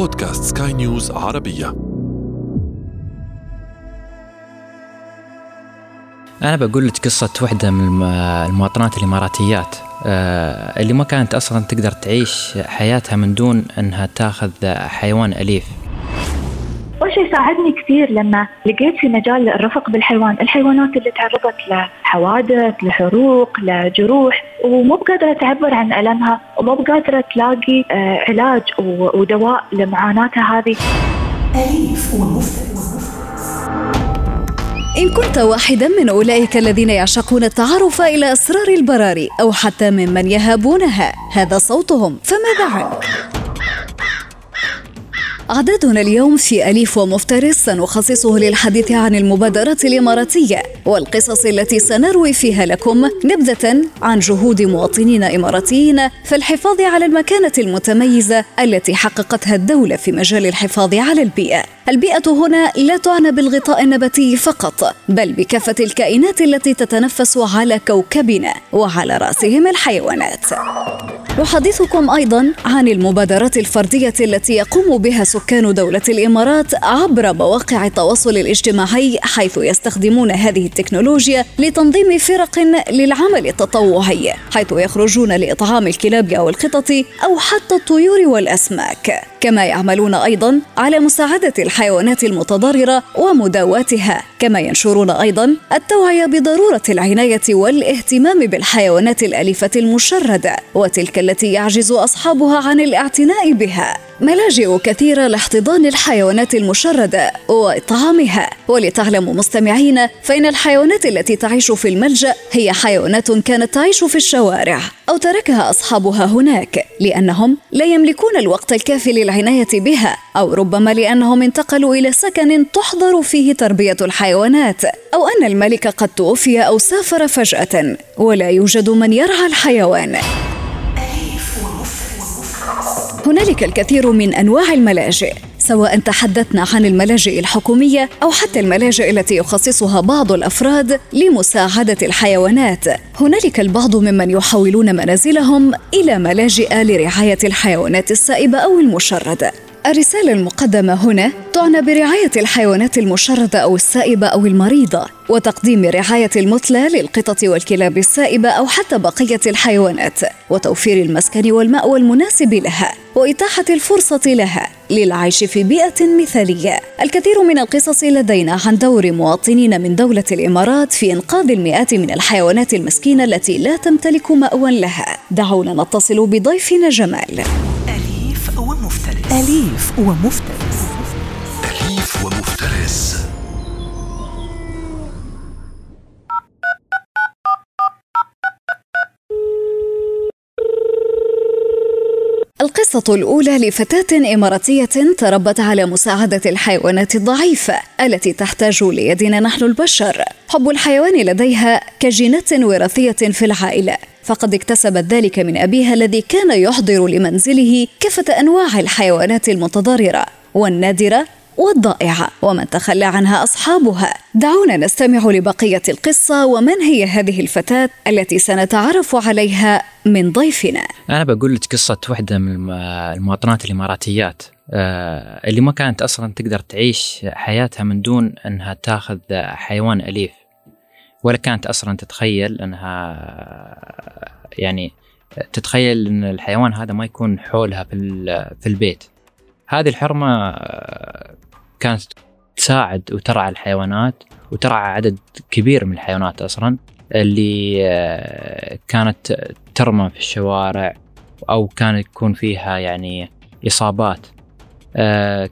بودكاست سكاي نيوز عربية. أنا بقول لك قصة واحدة من المواطنات الإماراتيات آه، اللي ما كانت أصلا تقدر تعيش حياتها من دون أنها تاخذ حيوان أليف. أول شيء ساعدني كثير لما لقيت في مجال الرفق بالحيوان، الحيوانات اللي تعرضت لحوادث، لحروق، لجروح ومو بقادرة تعبر عن ألمها ومو بقادرة تلاقي آه، علاج ودواء لمعاناتها هذه. أليف إن كنت واحدا من أولئك الذين يعشقون التعرف إلى أسرار البراري أو حتى ممن يهابونها هذا صوتهم فماذا عنك؟ عددنا اليوم في أليف ومفترس سنخصصه للحديث عن المبادرات الإماراتية والقصص التي سنروي فيها لكم نبذة عن جهود مواطنين إماراتيين في الحفاظ على المكانة المتميزة التي حققتها الدولة في مجال الحفاظ على البيئة. البيئة هنا لا تعنى بالغطاء النباتي فقط، بل بكافة الكائنات التي تتنفس على كوكبنا وعلى رأسهم الحيوانات. أحدثكم أيضا عن المبادرات الفردية التي يقوم بها سكان دولة الإمارات عبر مواقع التواصل الاجتماعي حيث يستخدمون هذه التكنولوجيا لتنظيم فرق للعمل التطوعي حيث يخرجون لإطعام الكلاب أو القطط أو حتى الطيور والأسماك. كما يعملون أيضا على مساعدة الحيوانات المتضررة ومداواتها كما ينشرون أيضا التوعية بضرورة العناية والاهتمام بالحيوانات الأليفة المشردة وتلك التي يعجز أصحابها عن الاعتناء بها. ملاجئ كثيرة لاحتضان الحيوانات المشردة وإطعامها ولتعلموا مستمعين فإن الحيوانات التي تعيش في الملجأ هي حيوانات كانت تعيش في الشوارع أو تركها أصحابها هناك لأنهم لا يملكون الوقت الكافي للعناية بها أو ربما لأنهم انتقلوا إلى سكن تحظر فيه تربية الحيوانات أو أن الملك قد توفي أو سافر فجأة ولا يوجد من يرعى الحيوان. هنالك الكثير من أنواع الملاجئ. سواء تحدثنا عن الملاجئ الحكومية أو حتى الملاجئ التي يخصصها بعض الأفراد لمساعدة الحيوانات. هنالك البعض ممن يحولون منازلهم إلى ملاجئ لرعاية الحيوانات السائبة أو المشردة. الرسالة المقدمة هنا تعنى برعاية الحيوانات المشردة أو السائبة أو المريضة وتقديم الرعاية المثلى للقطط والكلاب السائبة أو حتى بقية الحيوانات وتوفير المسكن والمأوى المناسب لها وإتاحة الفرصة لها للعيش في بيئة مثالية. الكثير من القصص لدينا عن دور مواطنين من دولة الإمارات في إنقاذ المئات من الحيوانات المسكينة التي لا تمتلك مأوى لها. دعونا نتصل بضيفنا جمال. ومفترس. أليف ومفترس. أليف ومفترس. القصة الأولى لفتاة إماراتية تربت على مساعدة الحيوانات الضعيفة التي تحتاج ليدنا نحن البشر. حب الحيوان لديها كجينات وراثية في العائلة، فقد اكتسبت ذلك من أبيها الذي كان يحضر لمنزله كافة أنواع الحيوانات المتضررة والنادرة والضائعة ومن تخلى عنها أصحابها. دعونا نستمع لبقية القصة ومن هي هذه الفتاة التي سنتعرف عليها من ضيفنا. أنا بقول لك قصة واحدة من المواطنات الإماراتيات. آه، اللي ما كانت أصلا تقدر تعيش حياتها من دون أنها تأخذ حيوان أليف. ولا كانت أصلا تتخيل أنها يعني تتخيل إن الحيوان هذا ما يكون حولها في في البيت. هذه الحرمة كانت تساعد وترعى الحيوانات وترعى عدد كبير من الحيوانات أصلا اللي كانت ترمى في الشوارع أو كان يكون فيها يعني إصابات.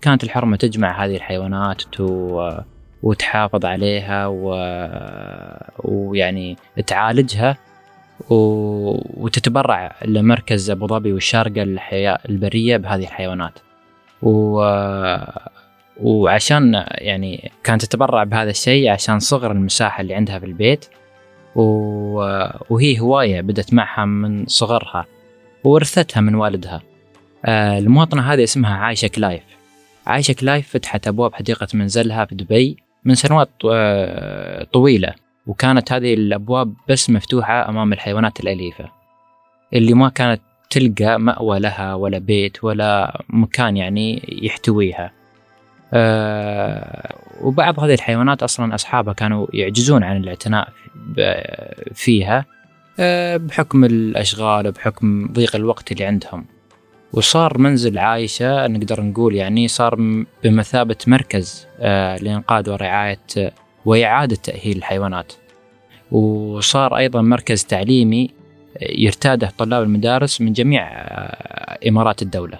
كانت الحرمة تجمع هذه الحيوانات وتحافظ عليها و... ويعني تعالجها و... وتتبرع لمركز أبو ظبي والشارقة للحياه البرية بهذه الحيوانات. و... وعشان يعني كانت تتبرع بهذا الشيء عشان صغر المساحة اللي عندها في البيت. و... وهي هواية بدت معها من صغرها وورثتها من والدها. آه، المواطنة هذه اسمها عايشة كلايف. عايشة كلايف فتحت أبواب حديقة منزلها في دبي. من سنوات آه، طويلة وكانت هذه الأبواب بس مفتوحة أمام الحيوانات الأليفة اللي ما كانت تلقى مأوى لها ولا بيت ولا مكان يعني يحتويها. أه وبعض هذه الحيوانات أصلا أصحابها كانوا يعجزون عن الاعتناء فيها أه بحكم الأشغال وبحكم ضيق الوقت اللي عندهم. وصار منزل عايشة نقدر نقول يعني صار بمثابة مركز أه لإنقاذ ورعاية وإعادة تأهيل الحيوانات. وصار أيضا مركز تعليمي يرتاده طلاب المدارس من جميع آه، إمارات الدولة.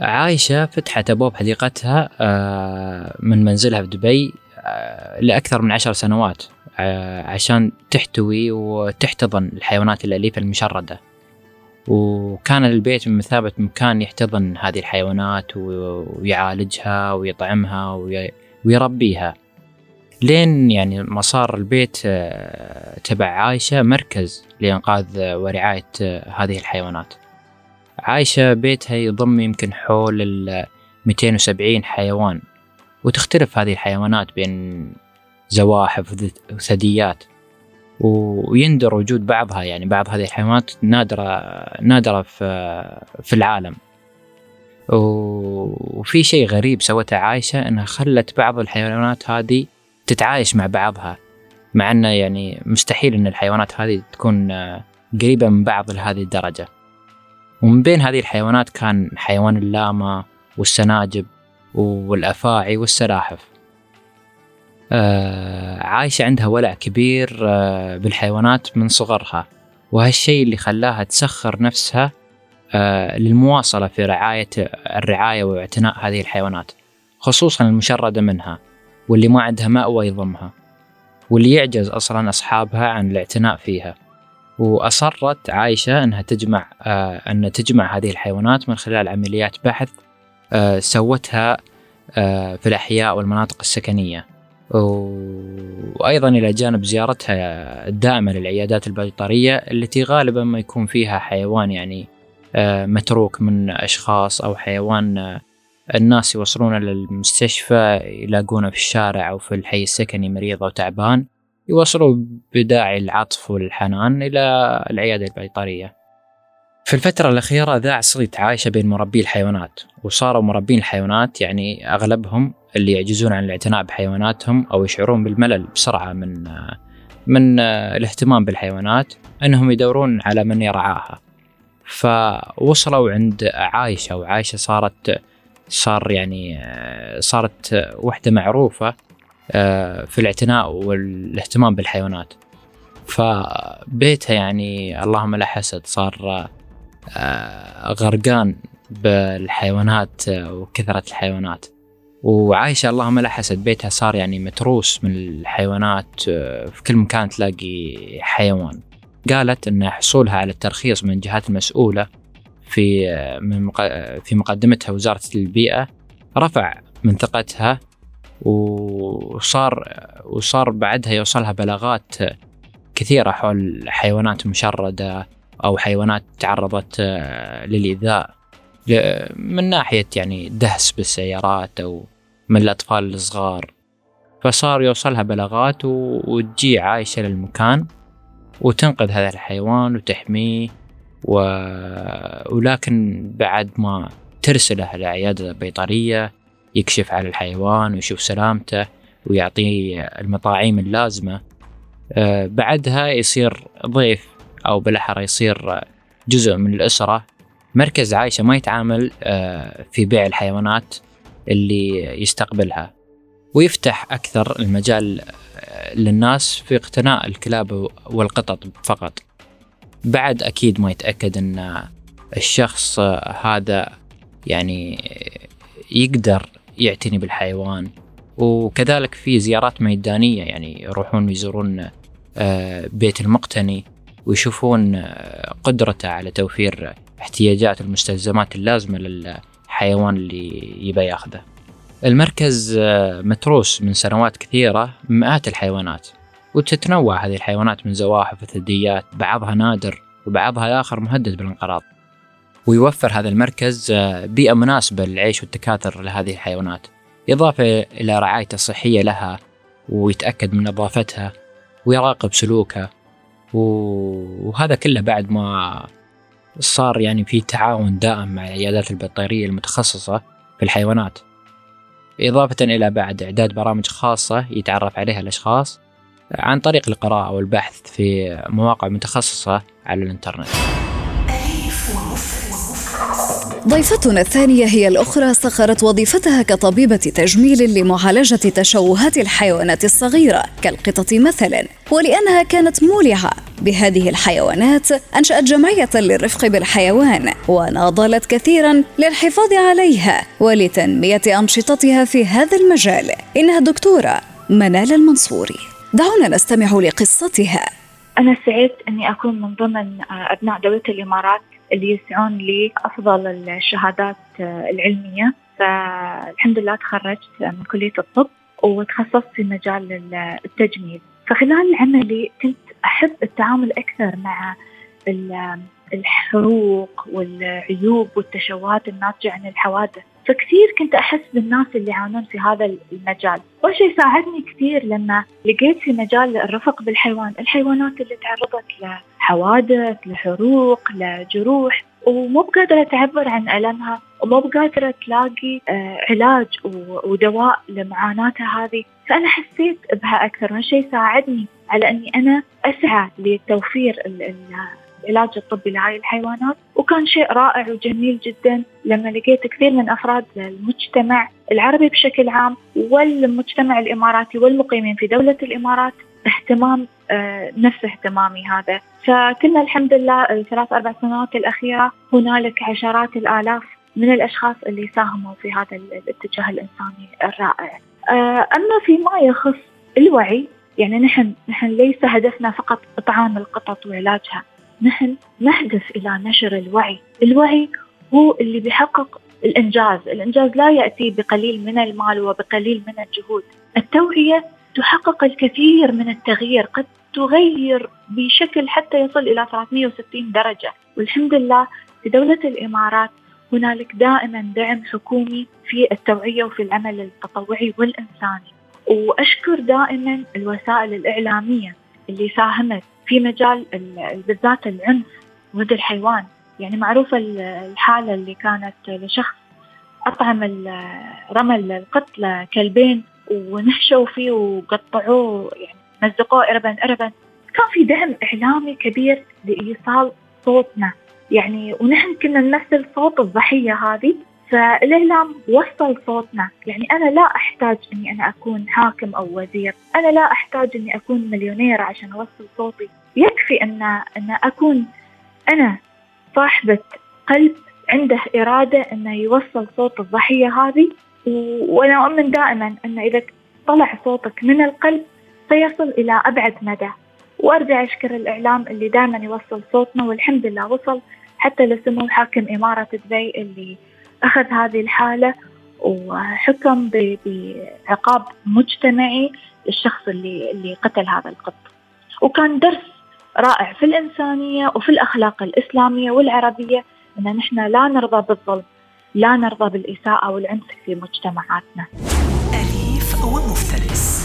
عايشة فتحت أبواب حديقتها آه، من منزلها في دبي آه، لأكثر من عشر سنوات عشان تحتوي وتحتضن الحيوانات الأليفة المشردة. وكان البيت بمثابة مكان يحتضن هذه الحيوانات ويعالجها ويطعمها ويربيها. لين يعني ما صار البيت آه، تبع عايشة مركز لإنقاذ ورعاية آه، هذه الحيوانات. عايشة بيتها يضم يمكن حول ال 270 حيوان. وتختلف هذه الحيوانات بين زواحف وثدييات. ويندر وجود بعضها يعني بعض هذه الحيوانات نادرة نادرة في في العالم. وفي شيء غريب سوته عايشة إنها خلت بعض الحيوانات هذه تتعايش مع بعضها. مع إنه يعني مستحيل إن الحيوانات هذه تكون آه، قريبة من بعض لهذه الدرجة. ومن بين هذه الحيوانات كان حيوان اللاما والسناجب والأفاعي والسلاحف. عايشة عندها ولع كبير آه بالحيوانات من صغرها. وهالشيء اللي خلاها تسخر نفسها آه للمواصلة في رعاية الرعاية واعتناء هذه الحيوانات خصوصا المشردة منها واللي ما عندها مأوى يضمها واللي يعجز أصلا أصحابها عن الاعتناء فيها. وأصرت عايشة أنها تجمع آه أن تجمع هذه الحيوانات من خلال عمليات بحث آه سوتها آه في الأحياء والمناطق السكنية. وأيضا إلى جانب زيارتها الدائمة للعيادات البيطرية التي غالبا ما يكون فيها حيوان يعني آه متروك من أشخاص أو حيوان آه، الناس يوصلونه للمستشفى يلاقونه في الشارع أو في الحي السكني مريض أو تعبان يوصلوا بداعي العطف والحنان إلى العيادة البيطرية. في الفترة الأخيرة ذاع صيت عايشة بين مربي الحيوانات وصاروا مربين الحيوانات يعني أغلبهم اللي يعجزون عن الاعتناء بحيواناتهم أو يشعرون بالملل بسرعة من من الاهتمام بالحيوانات أنهم يدورون على من يرعاها. فوصلوا عند عايشة وعايشة صارت صار يعني آه، صارت وحدة معروفة آه، في الاعتناء والاهتمام بالحيوانات. فبيتها يعني اللهم لا حسد صار آه، غرقان بالحيوانات وكثرة الحيوانات. وعايشة اللهم لا حسد بيتها صار يعني متروس من الحيوانات في كل مكان تلاقي حيوان. قالت أن حصولها على الترخيص من الجهات المسؤولة في من في مقدمتها وزارة البيئة رفع من ثقتها وصار وصار بعدها يوصلها بلاغات كثيرة حول حيوانات مشردة أو حيوانات تعرضت للإيذاء من ناحية يعني دهس بالسيارات أو من الأطفال الصغار. فصار يوصلها بلاغات وتجي عايشة للمكان وتنقذ هذا الحيوان وتحميه و... ولكن بعد ما ترسله لعيادة بيطرية يكشف على الحيوان ويشوف سلامته ويعطيه المطاعيم اللازمة آه، بعدها يصير ضيف أو بالأحرى يصير جزء من الأسرة. مركز عايشة ما يتعامل آه، في بيع الحيوانات اللي يستقبلها. ويفتح أكثر المجال آه، للناس في اقتناء الكلاب والقطط فقط. بعد أكيد ما يتأكد إن الشخص هذا يعني يقدر يعتني بالحيوان. وكذلك في زيارات ميدانية يعني يروحون يزورون آه، بيت المقتني. ويشوفون آه، قدرته على توفير احتياجات المستلزمات اللازمة للحيوان اللي يبى ياخذه. المركز آه، متروس من سنوات كثيرة مئات الحيوانات وتتنوع هذه الحيوانات من زواحف وثدييات بعضها نادر وبعضها الآخر مهدد بالانقراض ويوفر هذا المركز آه، بيئة مناسبة للعيش والتكاثر لهذه الحيوانات إضافة إلى رعايته الصحية لها ويتأكد من نظافتها ويراقب سلوكها وهذا كله بعد ما صار يعني في تعاون دائم مع العيادات البيطرية المتخصصة في الحيوانات. إضافة إلى بعد إعداد برامج خاصة يتعرف عليها الأشخاص عن طريق القراءة والبحث في مواقع متخصصة على الإنترنت. ضيفتنا الثانية هي الأخرى سخرت وظيفتها كطبيبة تجميل لمعالجة تشوهات الحيوانات الصغيرة كالقطط مثلا. ولأنها كانت مولعة بهذه الحيوانات أنشأت جمعية للرفق بالحيوان وناضلت كثيرا للحفاظ عليها ولتنمية أنشطتها في هذا المجال. إنها الدكتورة منال المنصوري دعونا نستمع لقصتها. أنا سعيت أني أكون من ضمن أبناء دولة الإمارات. اللي يسعون لأفضل الشهادات العلمية. فالحمد لله تخرجت من كلية الطب وتخصصت في مجال التجميل. فخلال عملي كنت أحب التعامل أكثر مع الحروق والعيوب والتشوهات الناتجة عن الحوادث. فكثير كنت أحس بالناس اللي يعانون في هذا المجال. وشيء ساعدني كثير لما لقيت في مجال الرفق بالحيوان. الحيوانات اللي تعرضت لحوادث لحروق لجروح ومو بقادرة تعبر عن ألمها ومو بقادرة تلاقي آه، علاج ودواء لمعاناتها هذه. فأنا حسيت بها أكثر وهالشيء ساعدني على أني أنا أسعى لتوفير العلاج الطبي لهاي الحيوانات وكان شيء رائع وجميل جدا لما لقيت كثير من أفراد المجتمع العربي بشكل عام والمجتمع الإماراتي والمقيمين في دولة الإمارات اهتمام آه، نفس اهتمامي هذا. فكنا الحمد لله الثلاث أربع سنوات الأخيرة هنالك عشرات الآلاف من الأشخاص اللي ساهموا في هذا الاتجاه الإنساني الرائع. آه، أما فيما يخص الوعي يعني نحن نحن ليس هدفنا فقط إطعام القطط وعلاجها. نحن نهدف إلى نشر الوعي. الوعي هو اللي بيحقق الإنجاز. الإنجاز لا يأتي بقليل من المال وبقليل من الجهود. التوعية تحقق الكثير من التغيير. قد تغير بشكل حتى يصل إلى 360 درجة. والحمد لله في دولة الإمارات هنالك دائما دعم حكومي في التوعية وفي العمل التطوعي والإنساني. وأشكر دائما الوسائل الإعلامية اللي ساهمت في مجال بالذات العنف ضد الحيوان. يعني معروفة الحالة اللي كانت لشخص أطعم رمى القط لكلبين ونهشوا فيه وقطعوه يعني مزقوه إربا إربا كان في دعم إعلامي كبير لإيصال صوتنا. يعني ونحن كنا نمثل صوت الضحية هذه. فالإعلام وصل صوتنا. يعني أنا لا أحتاج أني أنا أكون حاكم أو وزير. أنا لا أحتاج أني أكون مليونير عشان أوصل صوتي. يكفي أن أن أكون أنا صاحبة قلب عنده إرادة أنه يوصل صوت الضحية هذه. وأنا أؤمن دائما أن إذا طلع صوتك من القلب سيصل إلى أبعد مدى. وأرجع أشكر الإعلام اللي دائما يوصل صوتنا والحمد لله وصل حتى لسمو حاكم إمارة دبي اللي أخذ هذه الحالة وحكم بعقاب مجتمعي للشخص اللي اللي قتل هذا القط. وكان درس رائع في الإنسانية وفي الأخلاق الإسلامية والعربية أن نحن لا نرضى بالظلم لا نرضى بالإساءة والعنف في مجتمعاتنا. أليف ومفترس.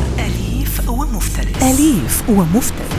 أليف ومفترس.